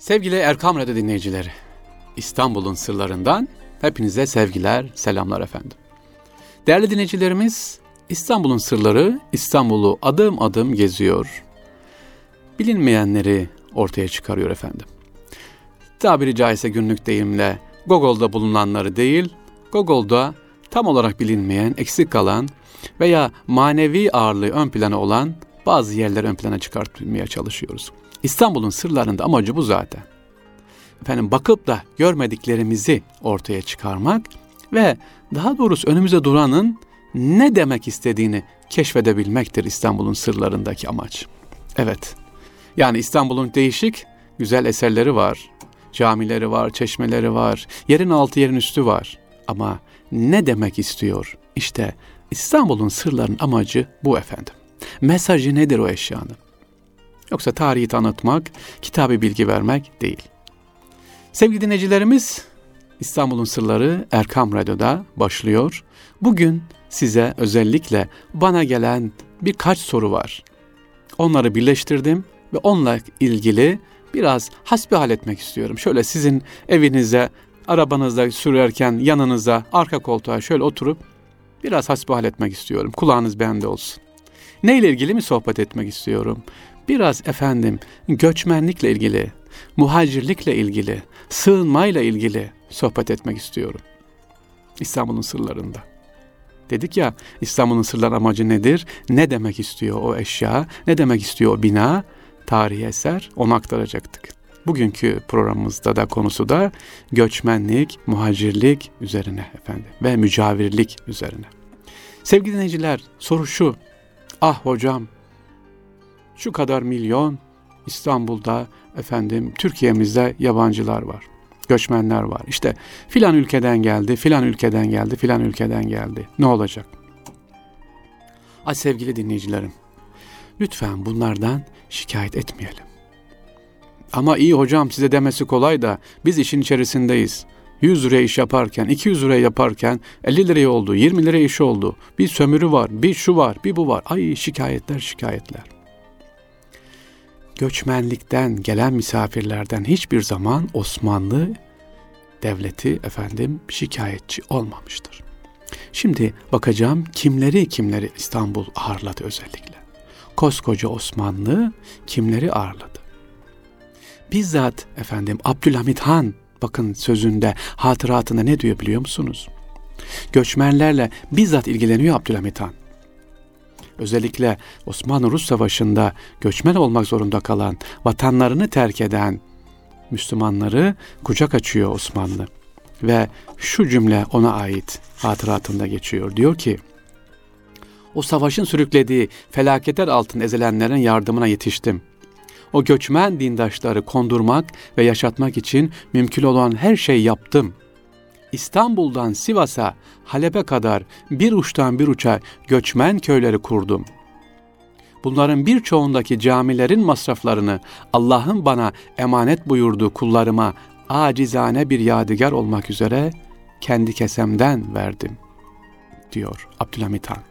Sevgili Erkam Radyo dinleyicileri, İstanbul'un sırlarından hepinize sevgiler, selamlar efendim. Değerli dinleyicilerimiz, İstanbul'un sırları İstanbul'u adım adım geziyor. Bilinmeyenleri ortaya çıkarıyor efendim. Tabiri caizse günlük deyimle Google'da bulunanları değil, Google'da tam olarak bilinmeyen, eksik kalan veya manevi ağırlığı ön plana olan bazı yerler ön plana çıkartmaya çalışıyoruz. İstanbul'un sırlarında amacı bu zaten. Efendim bakıp da görmediklerimizi ortaya çıkarmak ve daha doğrusu önümüze duranın ne demek istediğini keşfedebilmektir İstanbul'un sırlarındaki amaç. Evet. Yani İstanbul'un değişik güzel eserleri var. Camileri var, çeşmeleri var, yerin altı yerin üstü var. Ama ne demek istiyor? İşte İstanbul'un sırlarının amacı bu efendim. Mesajı nedir o eşyanın? Yoksa tarihi tanıtmak, kitabı bilgi vermek değil. Sevgili dinleyicilerimiz, İstanbul'un Sırları Erkam Radyo'da başlıyor. Bugün size özellikle bana gelen birkaç soru var. Onları birleştirdim ve onunla ilgili biraz hasbihal etmek istiyorum. Şöyle sizin evinize, arabanızda sürerken yanınıza, arka koltuğa şöyle oturup biraz hasbihal etmek istiyorum. Kulağınız bende olsun. Neyle ilgili mi sohbet etmek istiyorum? Biraz efendim göçmenlikle ilgili, muhacirlikle ilgili, sığınmayla ilgili sohbet etmek istiyorum. İstanbul'un sırlarında. Dedik ya İstanbul'un sırlar amacı nedir? Ne demek istiyor o eşya? Ne demek istiyor o bina? Tarihi eser onu aktaracaktık. Bugünkü programımızda da konusu da göçmenlik, muhacirlik üzerine efendim ve mücavirlik üzerine. Sevgili dinleyiciler soru şu. Ah hocam şu kadar milyon İstanbul'da efendim Türkiye'mizde yabancılar var. Göçmenler var. İşte filan ülkeden geldi, filan ülkeden geldi, filan ülkeden geldi. Ne olacak? Ay sevgili dinleyicilerim, lütfen bunlardan şikayet etmeyelim. Ama iyi hocam size demesi kolay da biz işin içerisindeyiz. 100 liraya iş yaparken, 200 liraya yaparken 50 liraya oldu, 20 liraya iş oldu. Bir sömürü var, bir şu var, bir bu var. Ay şikayetler şikayetler göçmenlikten gelen misafirlerden hiçbir zaman Osmanlı devleti efendim şikayetçi olmamıştır. Şimdi bakacağım kimleri kimleri İstanbul ağırladı özellikle. Koskoca Osmanlı kimleri ağırladı? Bizzat efendim Abdülhamit Han bakın sözünde hatıratında ne diyor biliyor musunuz? Göçmenlerle bizzat ilgileniyor Abdülhamit Han özellikle Osmanlı-Rus Savaşı'nda göçmen olmak zorunda kalan, vatanlarını terk eden Müslümanları kucak açıyor Osmanlı. Ve şu cümle ona ait hatıratında geçiyor. Diyor ki, o savaşın sürüklediği felaketler altında ezilenlerin yardımına yetiştim. O göçmen dindaşları kondurmak ve yaşatmak için mümkün olan her şeyi yaptım. İstanbul'dan Sivas'a, Halep'e kadar bir uçtan bir uça göçmen köyleri kurdum. Bunların birçoğundaki camilerin masraflarını Allah'ın bana emanet buyurduğu kullarıma acizane bir yadigar olmak üzere kendi kesemden verdim, diyor Abdülhamit Han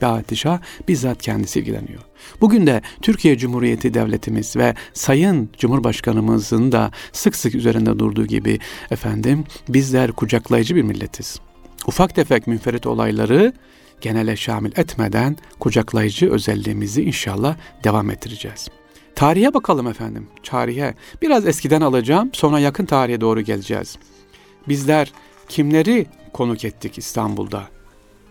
padişah bizzat kendisi ilgileniyor. Bugün de Türkiye Cumhuriyeti Devletimiz ve Sayın Cumhurbaşkanımızın da sık sık üzerinde durduğu gibi efendim bizler kucaklayıcı bir milletiz. Ufak tefek münferit olayları genele şamil etmeden kucaklayıcı özelliğimizi inşallah devam ettireceğiz. Tarihe bakalım efendim. Tarihe. Biraz eskiden alacağım. Sonra yakın tarihe doğru geleceğiz. Bizler kimleri konuk ettik İstanbul'da?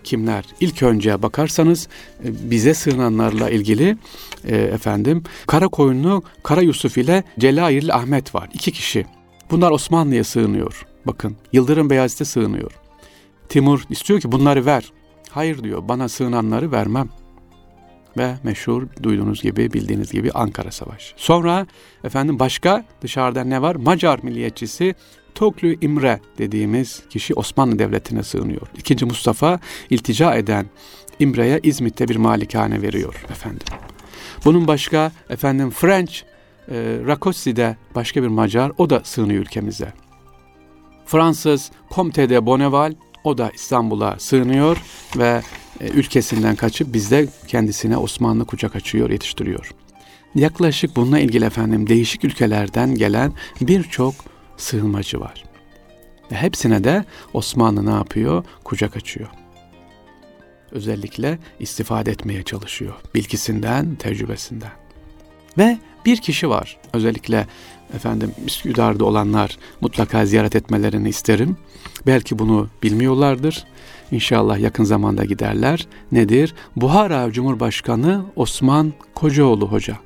Kimler? İlk önce bakarsanız e, bize sığınanlarla ilgili e, efendim Kara Koyunlu Kara Yusuf ile Celayirli Ahmet var. İki kişi. Bunlar Osmanlı'ya sığınıyor. Bakın Yıldırım Beyazıt'a sığınıyor. Timur istiyor ki bunları ver. Hayır diyor bana sığınanları vermem. Ve meşhur duyduğunuz gibi bildiğiniz gibi Ankara Savaşı. Sonra efendim başka dışarıda ne var? Macar milliyetçisi Toklü İmre dediğimiz kişi Osmanlı Devleti'ne sığınıyor. İkinci Mustafa iltica eden İmre'ye İzmit'te bir malikane veriyor efendim. Bunun başka efendim French e, Rakossi'de başka bir Macar o da sığınıyor ülkemize. Fransız Comte de Bonneval o da İstanbul'a sığınıyor ve e, ülkesinden kaçıp bizde kendisine Osmanlı kucak açıyor, yetiştiriyor. yaklaşık bununla ilgili efendim değişik ülkelerden gelen birçok sığınmacı var. Ve hepsine de Osmanlı ne yapıyor? Kucak açıyor. Özellikle istifade etmeye çalışıyor. Bilgisinden, tecrübesinden. Ve bir kişi var. Özellikle efendim Üsküdar'da olanlar mutlaka ziyaret etmelerini isterim. Belki bunu bilmiyorlardır. İnşallah yakın zamanda giderler. Nedir? Buhara Cumhurbaşkanı Osman Kocaoğlu Hoca.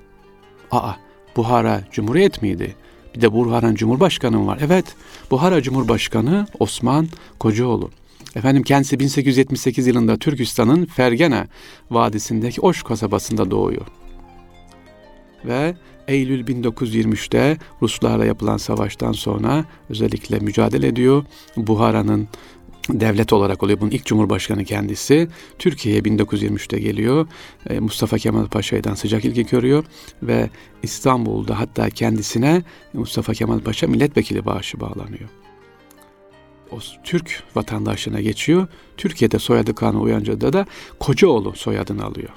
Aa, Buhara Cumhuriyet miydi? Bir de Buhara Cumhurbaşkanı var. Evet, Buhara Cumhurbaşkanı Osman Kocaoğlu. Efendim kendisi 1878 yılında Türkistan'ın Fergana Vadisi'ndeki Oş kasabasında doğuyor. Ve Eylül 1923'te Ruslarla yapılan savaştan sonra özellikle mücadele ediyor. Buhara'nın devlet olarak oluyor. Bunun ilk cumhurbaşkanı kendisi. Türkiye'ye 1923'te geliyor. E, Mustafa Kemal Paşa'dan sıcak ilgi görüyor ve İstanbul'da hatta kendisine Mustafa Kemal Paşa milletvekili bağışı bağlanıyor. O Türk vatandaşlığına geçiyor. Türkiye'de soyadı kanuna uyanca da Kocaoğlu soyadını alıyor.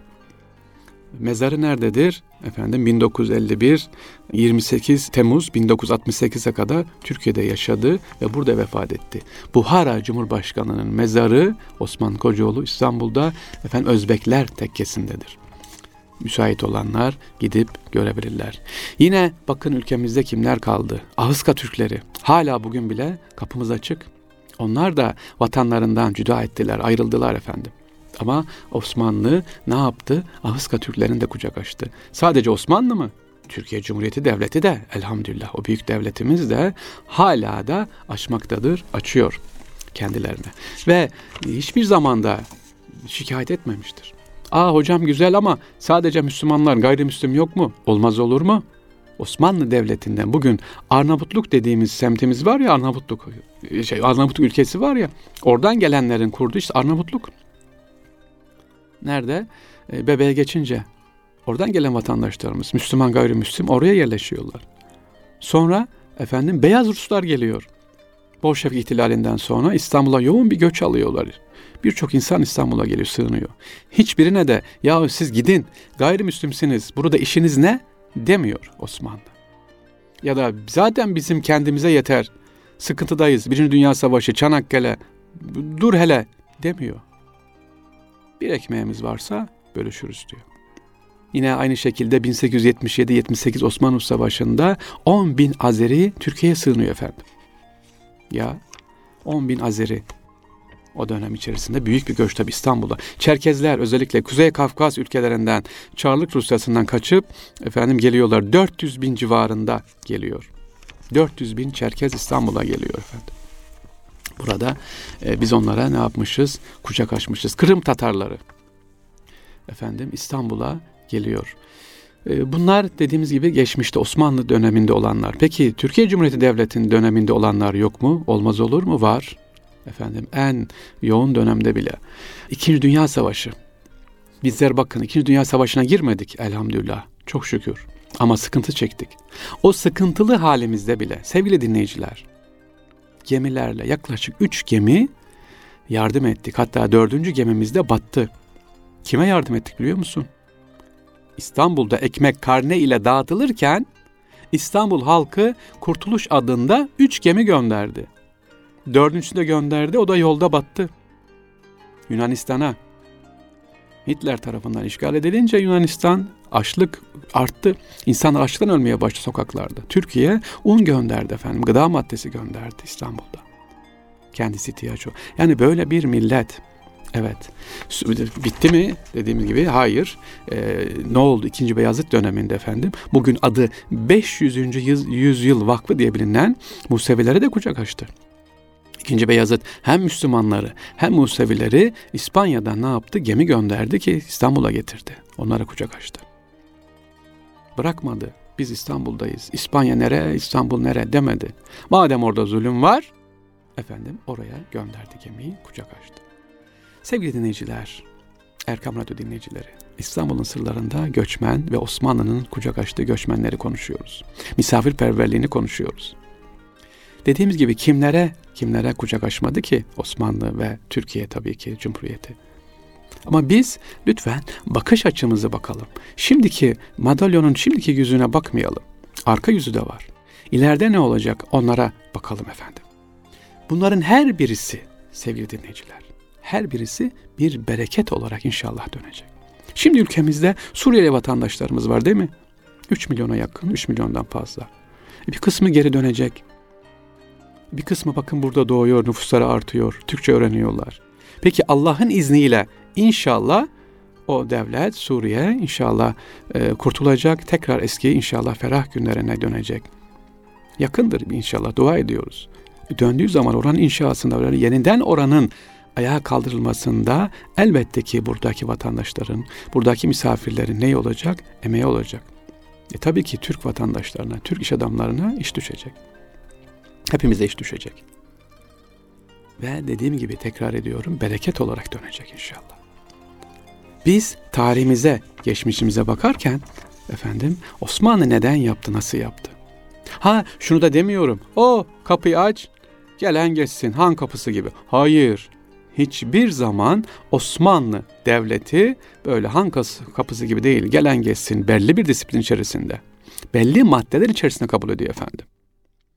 Mezarı nerededir? Efendim 1951 28 Temmuz 1968'e kadar Türkiye'de yaşadı ve burada vefat etti. Buhara Cumhurbaşkanı'nın mezarı Osman Kocaoğlu İstanbul'da efendim Özbekler tekkesindedir. Müsait olanlar gidip görebilirler. Yine bakın ülkemizde kimler kaldı? Ahıska Türkleri. Hala bugün bile kapımız açık. Onlar da vatanlarından cüda ettiler, ayrıldılar efendim. Ama Osmanlı ne yaptı? Ahıska Türklerin de kucak açtı. Sadece Osmanlı mı? Türkiye Cumhuriyeti Devleti de elhamdülillah o büyük devletimiz de hala da açmaktadır, açıyor kendilerine. Ve hiçbir zamanda şikayet etmemiştir. Aa hocam güzel ama sadece Müslümanlar gayrimüslim yok mu? Olmaz olur mu? Osmanlı Devleti'nden bugün Arnavutluk dediğimiz semtimiz var ya Arnavutluk şey Arnavutluk ülkesi var ya oradan gelenlerin kurduğu işte Arnavutluk. Nerede? E, bebeğe geçince oradan gelen vatandaşlarımız Müslüman gayrimüslim oraya yerleşiyorlar. Sonra efendim beyaz Ruslar geliyor. Bolşevik ihtilalinden sonra İstanbul'a yoğun bir göç alıyorlar. Birçok insan İstanbul'a geliyor, sığınıyor. Hiçbirine de ya siz gidin gayrimüslimsiniz burada işiniz ne demiyor Osmanlı. Ya da zaten bizim kendimize yeter. Sıkıntıdayız. Birinci Dünya Savaşı, Çanakkale dur hele demiyor. Bir ekmeğimiz varsa bölüşürüz diyor. Yine aynı şekilde 1877-78 Osmanlı Savaşı'nda 10 bin Azeri Türkiye'ye sığınıyor efendim. Ya 10 bin Azeri o dönem içerisinde büyük bir göç tabi İstanbul'da. Çerkezler özellikle Kuzey Kafkas ülkelerinden Çarlık Rusyası'ndan kaçıp efendim geliyorlar. 400 bin civarında geliyor. 400 bin Çerkez İstanbul'a geliyor efendim. Burada e, biz onlara ne yapmışız? Kucak açmışız. Kırım Tatarları efendim İstanbul'a geliyor. E, bunlar dediğimiz gibi geçmişte Osmanlı döneminde olanlar. Peki Türkiye Cumhuriyeti Devleti'nin döneminde olanlar yok mu? Olmaz olur mu? Var. Efendim en yoğun dönemde bile. İkinci Dünya Savaşı. Bizler bakın İkinci Dünya Savaşı'na girmedik elhamdülillah. Çok şükür. Ama sıkıntı çektik. O sıkıntılı halimizde bile sevgili dinleyiciler gemilerle yaklaşık üç gemi yardım ettik. Hatta dördüncü gemimiz de battı. Kime yardım ettik biliyor musun? İstanbul'da ekmek karne ile dağıtılırken İstanbul halkı Kurtuluş adında üç gemi gönderdi. Dördüncüsü de gönderdi o da yolda battı. Yunanistan'a. Hitler tarafından işgal edilince Yunanistan açlık arttı. İnsanlar açlıktan ölmeye başladı sokaklarda. Türkiye un gönderdi efendim. Gıda maddesi gönderdi İstanbul'da. Kendisi ihtiyaç o. Yani böyle bir millet. Evet. Bitti mi dediğimiz gibi? Hayır. Ee, ne oldu? İkinci Beyazıt döneminde efendim. Bugün adı 500. yüzyıl vakfı diye bilinen Musevilere de kucak açtı. İkinci Beyazıt hem Müslümanları hem Musevileri İspanya'dan ne yaptı? Gemi gönderdi ki İstanbul'a getirdi. Onlara kucak açtı. Bırakmadı. Biz İstanbul'dayız. İspanya nere, İstanbul nere demedi. Madem orada zulüm var, efendim oraya gönderdi gemiyi, kucak açtı. Sevgili dinleyiciler, Erkam Radyo dinleyicileri, İstanbul'un sırlarında göçmen ve Osmanlı'nın kucak açtığı göçmenleri konuşuyoruz. Misafirperverliğini konuşuyoruz. Dediğimiz gibi kimlere kimlere kucak açmadı ki Osmanlı ve Türkiye tabii ki Cumhuriyeti. Ama biz lütfen bakış açımızı bakalım. Şimdiki madalyonun şimdiki yüzüne bakmayalım. Arka yüzü de var. İleride ne olacak onlara bakalım efendim. Bunların her birisi sevgili dinleyiciler, her birisi bir bereket olarak inşallah dönecek. Şimdi ülkemizde Suriyeli vatandaşlarımız var değil mi? 3 milyona yakın, 3 milyondan fazla. Bir kısmı geri dönecek. Bir kısmı bakın burada doğuyor, nüfusları artıyor, Türkçe öğreniyorlar. Peki Allah'ın izniyle inşallah o devlet Suriye inşallah e, kurtulacak. Tekrar eski inşallah ferah günlerine dönecek. Yakındır inşallah dua ediyoruz. Döndüğü zaman oranın inşasında, yeniden oranın ayağa kaldırılmasında elbette ki buradaki vatandaşların, buradaki misafirlerin ne olacak? Emeği olacak. E tabii ki Türk vatandaşlarına, Türk iş adamlarına iş düşecek. Hepimize iş düşecek. Ve dediğim gibi tekrar ediyorum bereket olarak dönecek inşallah. Biz tarihimize, geçmişimize bakarken efendim Osmanlı neden yaptı, nasıl yaptı? Ha şunu da demiyorum. O kapıyı aç, gelen geçsin han kapısı gibi. Hayır. Hiçbir zaman Osmanlı devleti böyle han kapısı gibi değil. Gelen geçsin belli bir disiplin içerisinde. Belli maddeler içerisinde kabul ediyor efendim.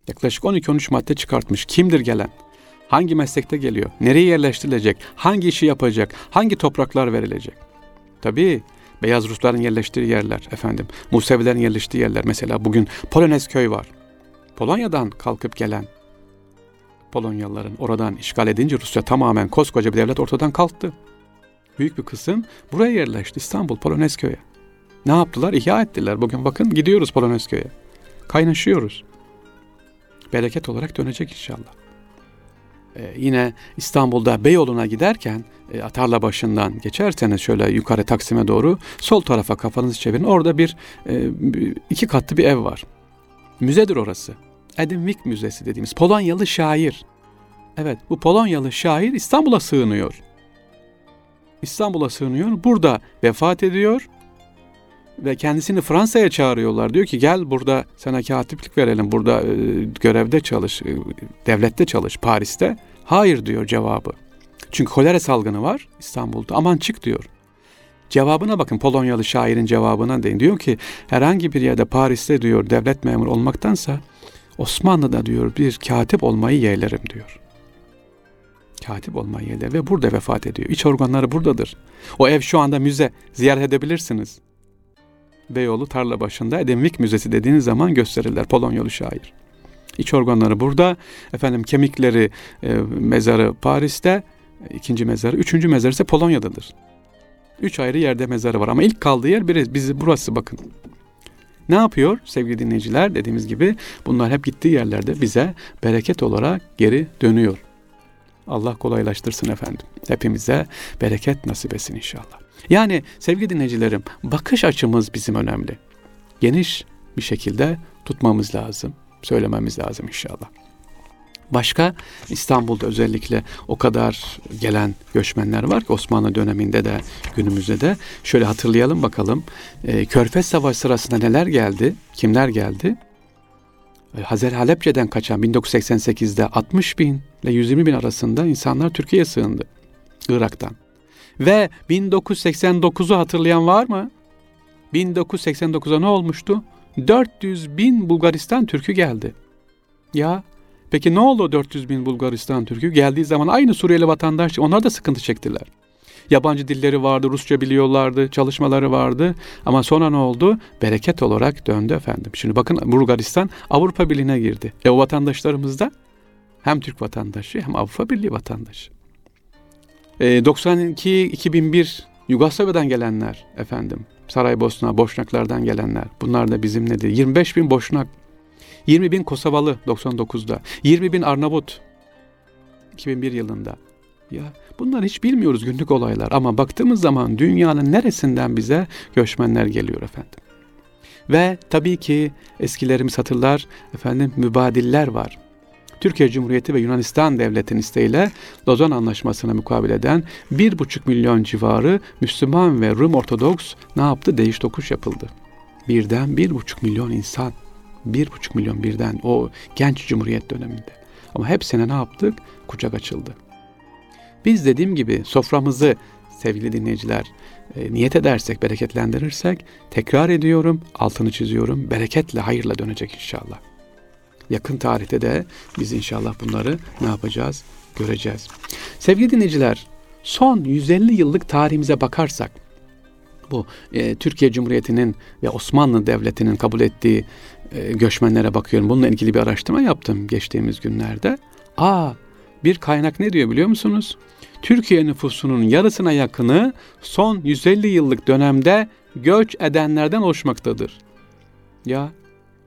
Yaklaşık 12-13 madde çıkartmış. Kimdir gelen? Hangi meslekte geliyor? Nereye yerleştirilecek? Hangi işi yapacak? Hangi topraklar verilecek? Tabii Beyaz Rusların yerleştiği yerler efendim. Musevilerin yerleştiği yerler. Mesela bugün Polonez köy var. Polonya'dan kalkıp gelen Polonyalıların oradan işgal edince Rusya tamamen koskoca bir devlet ortadan kalktı. Büyük bir kısım buraya yerleşti. İstanbul Polonezköy'e. Ne yaptılar? İhya ettiler. Bugün bakın gidiyoruz Polonezköy'e. Kaynaşıyoruz. Bereket olarak dönecek inşallah. Ee, yine İstanbul'da Beyoğlu'na giderken e, Atarla başından geçerseniz şöyle yukarı Taksim'e doğru sol tarafa kafanızı çevirin. Orada bir e, iki katlı bir ev var. Müzedir orası. Adam Wick Müzesi dediğimiz Polonyalı şair. Evet bu Polonyalı şair İstanbul'a sığınıyor. İstanbul'a sığınıyor. Burada vefat ediyor ve kendisini Fransa'ya çağırıyorlar. Diyor ki gel burada sana katiplik verelim. Burada e, görevde çalış, e, devlette çalış Paris'te. Hayır diyor cevabı. Çünkü kolera salgını var İstanbul'da. Aman çık diyor. Cevabına bakın Polonyalı şairin cevabına deyin. Diyor ki herhangi bir yerde Paris'te diyor devlet memuru olmaktansa Osmanlı'da diyor bir katip olmayı yeğlerim diyor. Katip olmayı yeğler ve burada vefat ediyor. İç organları buradadır. O ev şu anda müze. Ziyaret edebilirsiniz. Beyoğlu tarla başında Edemvik Müzesi dediğiniz zaman gösterirler Polonyalı şair. İç organları burada. Efendim kemikleri e, mezarı Paris'te. ikinci mezarı. Üçüncü mezarı ise Polonya'dadır. Üç ayrı yerde mezarı var ama ilk kaldığı yer biri, bizi burası bakın. Ne yapıyor sevgili dinleyiciler? Dediğimiz gibi bunlar hep gittiği yerlerde bize bereket olarak geri dönüyor. Allah kolaylaştırsın efendim. Hepimize bereket nasip etsin inşallah. Yani sevgili dinleyicilerim bakış açımız bizim önemli. Geniş bir şekilde tutmamız lazım, söylememiz lazım inşallah. Başka İstanbul'da özellikle o kadar gelen göçmenler var ki Osmanlı döneminde de günümüzde de şöyle hatırlayalım bakalım. E, Körfez Savaşı sırasında neler geldi? Kimler geldi? E, Hazer Halepçe'den kaçan 1988'de 60 bin ile 120 bin arasında insanlar Türkiye'ye sığındı. Irak'tan. Ve 1989'u hatırlayan var mı? 1989'a ne olmuştu? 400 bin Bulgaristan Türk'ü geldi. Ya peki ne oldu 400 bin Bulgaristan Türk'ü? Geldiği zaman aynı Suriyeli vatandaş onlar da sıkıntı çektiler. Yabancı dilleri vardı, Rusça biliyorlardı, çalışmaları vardı. Ama sonra ne oldu? Bereket olarak döndü efendim. Şimdi bakın Bulgaristan Avrupa Birliği'ne girdi. E o vatandaşlarımız da hem Türk vatandaşı hem Avrupa Birliği vatandaşı. 92-2001 ee, Yugoslavya'dan gelenler efendim. Saraybosna, Boşnaklardan gelenler. Bunlar da bizim nedir? 25 bin Boşnak. 20 bin Kosovalı 99'da. 20 bin Arnavut 2001 yılında. Ya bunlar hiç bilmiyoruz günlük olaylar ama baktığımız zaman dünyanın neresinden bize göçmenler geliyor efendim. Ve tabii ki eskilerimiz hatırlar efendim mübadiller var. Türkiye Cumhuriyeti ve Yunanistan Devleti'nin isteğiyle Lozan Anlaşması'na mukabil eden 1,5 milyon civarı Müslüman ve Rum Ortodoks ne yaptı? Değiş tokuş yapıldı. Birden 1,5 milyon insan, 1,5 milyon birden o genç cumhuriyet döneminde. Ama hepsine ne yaptık? Kucak açıldı. Biz dediğim gibi soframızı sevgili dinleyiciler e, niyet edersek, bereketlendirirsek tekrar ediyorum, altını çiziyorum, bereketle, hayırla dönecek inşallah. Yakın tarihte de biz inşallah bunları ne yapacağız? Göreceğiz. Sevgili dinleyiciler, son 150 yıllık tarihimize bakarsak, bu e, Türkiye Cumhuriyeti'nin ve Osmanlı Devleti'nin kabul ettiği e, göçmenlere bakıyorum. Bununla ilgili bir araştırma yaptım geçtiğimiz günlerde. Aa, bir kaynak ne diyor biliyor musunuz? Türkiye nüfusunun yarısına yakını son 150 yıllık dönemde göç edenlerden oluşmaktadır. Ya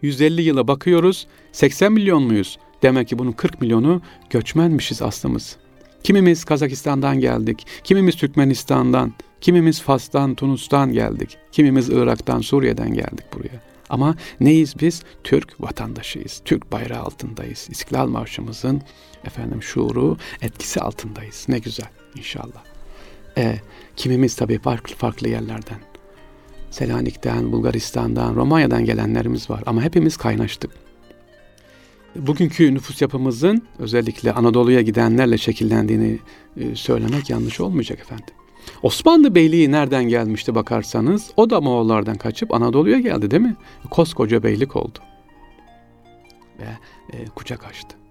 150 yıla bakıyoruz 80 milyon muyuz? Demek ki bunun 40 milyonu göçmenmişiz aslımız. Kimimiz Kazakistan'dan geldik, kimimiz Türkmenistan'dan, kimimiz Fas'tan, Tunus'tan geldik, kimimiz Irak'tan, Suriye'den geldik buraya. Ama neyiz biz? Türk vatandaşıyız. Türk bayrağı altındayız. İstiklal Marşımızın efendim şuuru, etkisi altındayız. Ne güzel inşallah. E, kimimiz tabii farklı farklı yerlerden. Selanik'ten, Bulgaristan'dan, Romanya'dan gelenlerimiz var ama hepimiz kaynaştık. Bugünkü nüfus yapımızın özellikle Anadolu'ya gidenlerle şekillendiğini e, söylemek yanlış olmayacak efendim. Osmanlı Beyliği nereden gelmişti bakarsanız o da Moğollardan kaçıp Anadolu'ya geldi değil mi? Koskoca beylik oldu. Ve e, kucak açtı.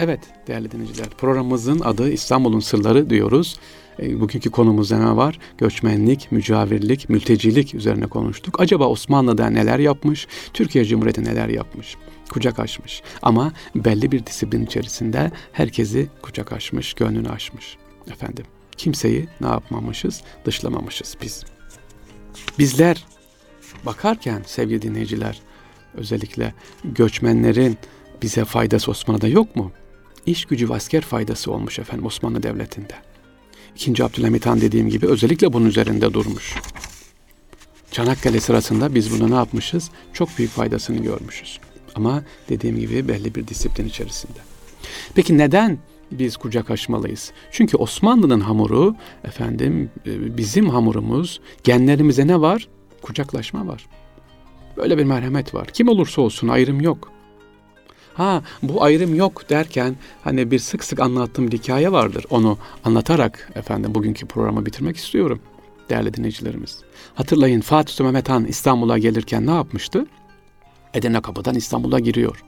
Evet değerli dinleyiciler programımızın adı İstanbul'un Sırları diyoruz. E, bugünkü konumuzda ne var? Göçmenlik, mücavirlik, mültecilik üzerine konuştuk. Acaba Osmanlı'da neler yapmış? Türkiye Cumhuriyeti neler yapmış? Kucak açmış. Ama belli bir disiplin içerisinde herkesi kucak açmış, gönlünü açmış. Efendim kimseyi ne yapmamışız? Dışlamamışız biz. Bizler bakarken sevgili dinleyiciler özellikle göçmenlerin bize faydası Osmanlı'da yok mu? İş gücü ve asker faydası olmuş efendim Osmanlı Devleti'nde. İkinci Abdülhamit Han dediğim gibi özellikle bunun üzerinde durmuş. Çanakkale sırasında biz bunu ne yapmışız? Çok büyük faydasını görmüşüz. Ama dediğim gibi belli bir disiplin içerisinde. Peki neden biz kucak açmalıyız? Çünkü Osmanlı'nın hamuru efendim e, bizim hamurumuz genlerimize ne var? Kucaklaşma var. Böyle bir merhamet var. Kim olursa olsun ayrım yok. Ha bu ayrım yok derken hani bir sık sık anlattığım bir hikaye vardır. Onu anlatarak efendim bugünkü programı bitirmek istiyorum değerli dinleyicilerimiz. Hatırlayın Fatih Sultan Mehmet Han İstanbul'a gelirken ne yapmıştı? Edirne kapıdan İstanbul'a giriyor.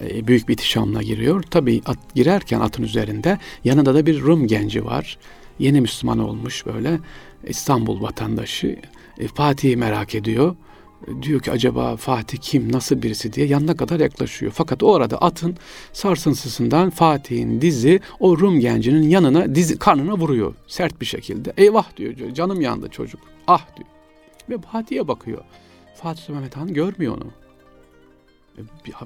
E, büyük bir ihtişamla giriyor. Tabii at, girerken atın üzerinde yanında da bir Rum genci var. Yeni Müslüman olmuş böyle İstanbul vatandaşı. E, Fatih'i merak ediyor diyor ki acaba Fatih kim, nasıl birisi diye yanına kadar yaklaşıyor. Fakat o arada atın sarsıntısından Fatih'in dizi o Rum gencinin yanına, dizi karnına vuruyor sert bir şekilde. Eyvah diyor, canım yandı çocuk. Ah diyor. Ve Fatih'e bakıyor. Fatih Mehmet Han görmüyor onu. E,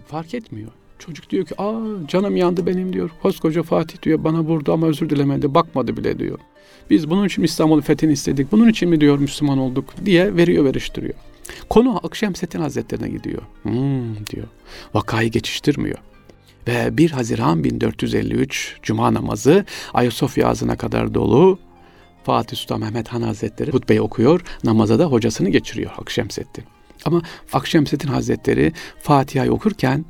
fark etmiyor. Çocuk diyor ki aa canım yandı benim diyor. Koskoca Fatih diyor bana vurdu ama özür dilemedi bakmadı bile diyor. Biz bunun için İstanbul'u fethini istedik. Bunun için mi diyor Müslüman olduk diye veriyor veriştiriyor. Konu Akşemseddin Hazretlerine gidiyor. Hmm, diyor. Vakayı geçiştirmiyor. Ve 1 Haziran 1453 Cuma namazı Ayasofya ağzına kadar dolu. Fatih Sultan Mehmet Han Hazretleri hutbeyi okuyor. Namaza da hocasını geçiriyor Akşemseddin. Ama Akşemseddin Hazretleri Fatiha'yı okurken,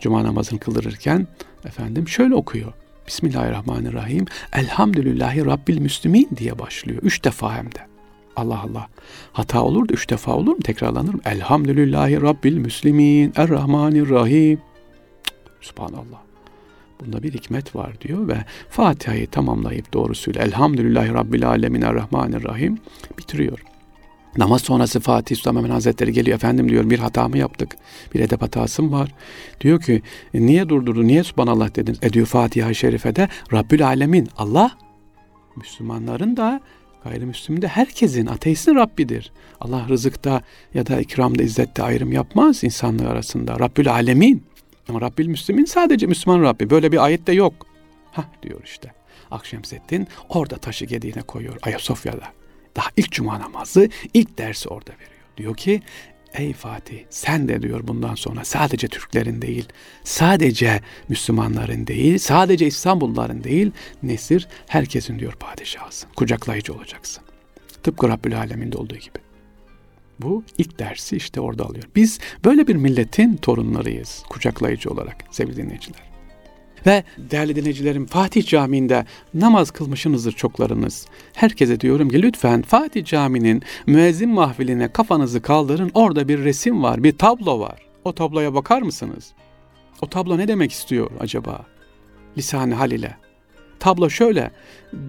Cuma namazını kıldırırken efendim şöyle okuyor. Bismillahirrahmanirrahim. Elhamdülillahi Rabbil Müslümin diye başlıyor. Üç defa hem de. Allah Allah. Hata olur da üç defa olur mu? Tekrarlanır mı? Elhamdülillahi Rabbil Müslimin. Errahmanirrahim. Subhanallah. Bunda bir hikmet var diyor ve Fatiha'yı tamamlayıp doğrusuyla Elhamdülillahi Rabbil Alemin Errahmanirrahim bitiriyor. Namaz sonrası Fatih Sultan Mehmet Hazretleri geliyor. Efendim diyor bir hata mı yaptık? Bir edep hatası mı var? Diyor ki e, niye durdurdu? Niye Subhanallah dediniz? E diyor Fatiha-i Şerife'de Rabbül Alemin Allah Müslümanların da Gayrimüslim de herkesin, ateistin Rabbidir. Allah rızıkta ya da ikramda, izzette ayrım yapmaz insanlığı arasında. Rabbül Alemin. Ama Rabbil Müslümin sadece Müslüman Rabbi. Böyle bir ayet de yok. Ha diyor işte. Akşemseddin orada taşı gediğine koyuyor Ayasofya'da. Daha ilk cuma namazı, ilk dersi orada veriyor. Diyor ki Ey Fatih sen de diyor bundan sonra sadece Türklerin değil, sadece Müslümanların değil, sadece İstanbulluların değil, nesir herkesin diyor padişahısın. Kucaklayıcı olacaksın. Tıpkı Rabbül Alemin'de olduğu gibi. Bu ilk dersi işte orada alıyor. Biz böyle bir milletin torunlarıyız kucaklayıcı olarak sevgili dinleyiciler. Ve değerli dinleyicilerim Fatih Camii'nde namaz kılmışsınızdır çoklarınız. Herkese diyorum ki lütfen Fatih Camii'nin müezzin mahfiline kafanızı kaldırın. Orada bir resim var, bir tablo var. O tabloya bakar mısınız? O tablo ne demek istiyor acaba? Lisan-ı hal ile. Tablo şöyle,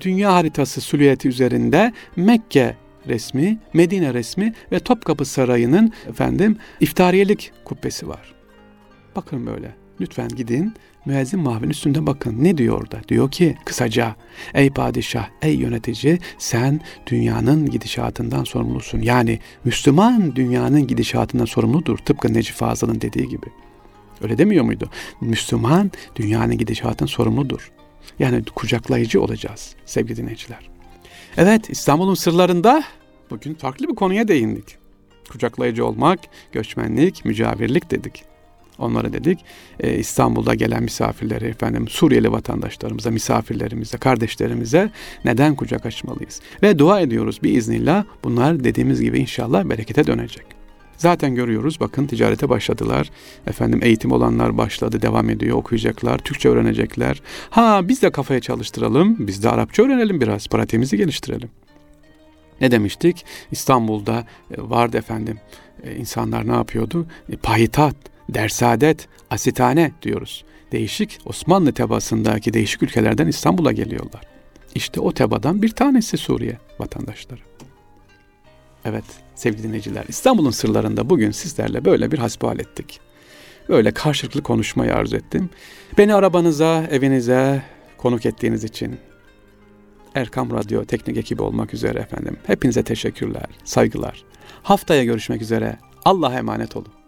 dünya haritası silüeti üzerinde Mekke resmi, Medine resmi ve Topkapı Sarayı'nın efendim iftariyelik kubbesi var. Bakın böyle. Lütfen gidin müezzin mahvin üstünde bakın. Ne diyor orada? Diyor ki kısaca ey padişah, ey yönetici sen dünyanın gidişatından sorumlusun. Yani Müslüman dünyanın gidişatından sorumludur. Tıpkı Necip Fazıl'ın dediği gibi. Öyle demiyor muydu? Müslüman dünyanın gidişatından sorumludur. Yani kucaklayıcı olacağız sevgili dinleyiciler. Evet İstanbul'un sırlarında bugün farklı bir konuya değindik. Kucaklayıcı olmak, göçmenlik, mücavirlik dedik. Onlara dedik e, İstanbul'da gelen misafirleri efendim Suriyeli vatandaşlarımıza, misafirlerimize, kardeşlerimize neden kucak açmalıyız? Ve dua ediyoruz bir iznillah bunlar dediğimiz gibi inşallah berekete dönecek. Zaten görüyoruz bakın ticarete başladılar. Efendim eğitim olanlar başladı, devam ediyor, okuyacaklar, Türkçe öğrenecekler. Ha biz de kafaya çalıştıralım, biz de Arapça öğrenelim biraz, pratiğimizi geliştirelim. Ne demiştik? İstanbul'da e, vardı efendim. E, insanlar ne yapıyordu? E, payitat, dersadet, asitane diyoruz. Değişik Osmanlı tebasındaki değişik ülkelerden İstanbul'a geliyorlar. İşte o tebadan bir tanesi Suriye vatandaşları. Evet sevgili dinleyiciler İstanbul'un sırlarında bugün sizlerle böyle bir hasbihal ettik. Böyle karşılıklı konuşmayı arzu ettim. Beni arabanıza, evinize konuk ettiğiniz için Erkam Radyo teknik ekibi olmak üzere efendim. Hepinize teşekkürler, saygılar. Haftaya görüşmek üzere. Allah'a emanet olun.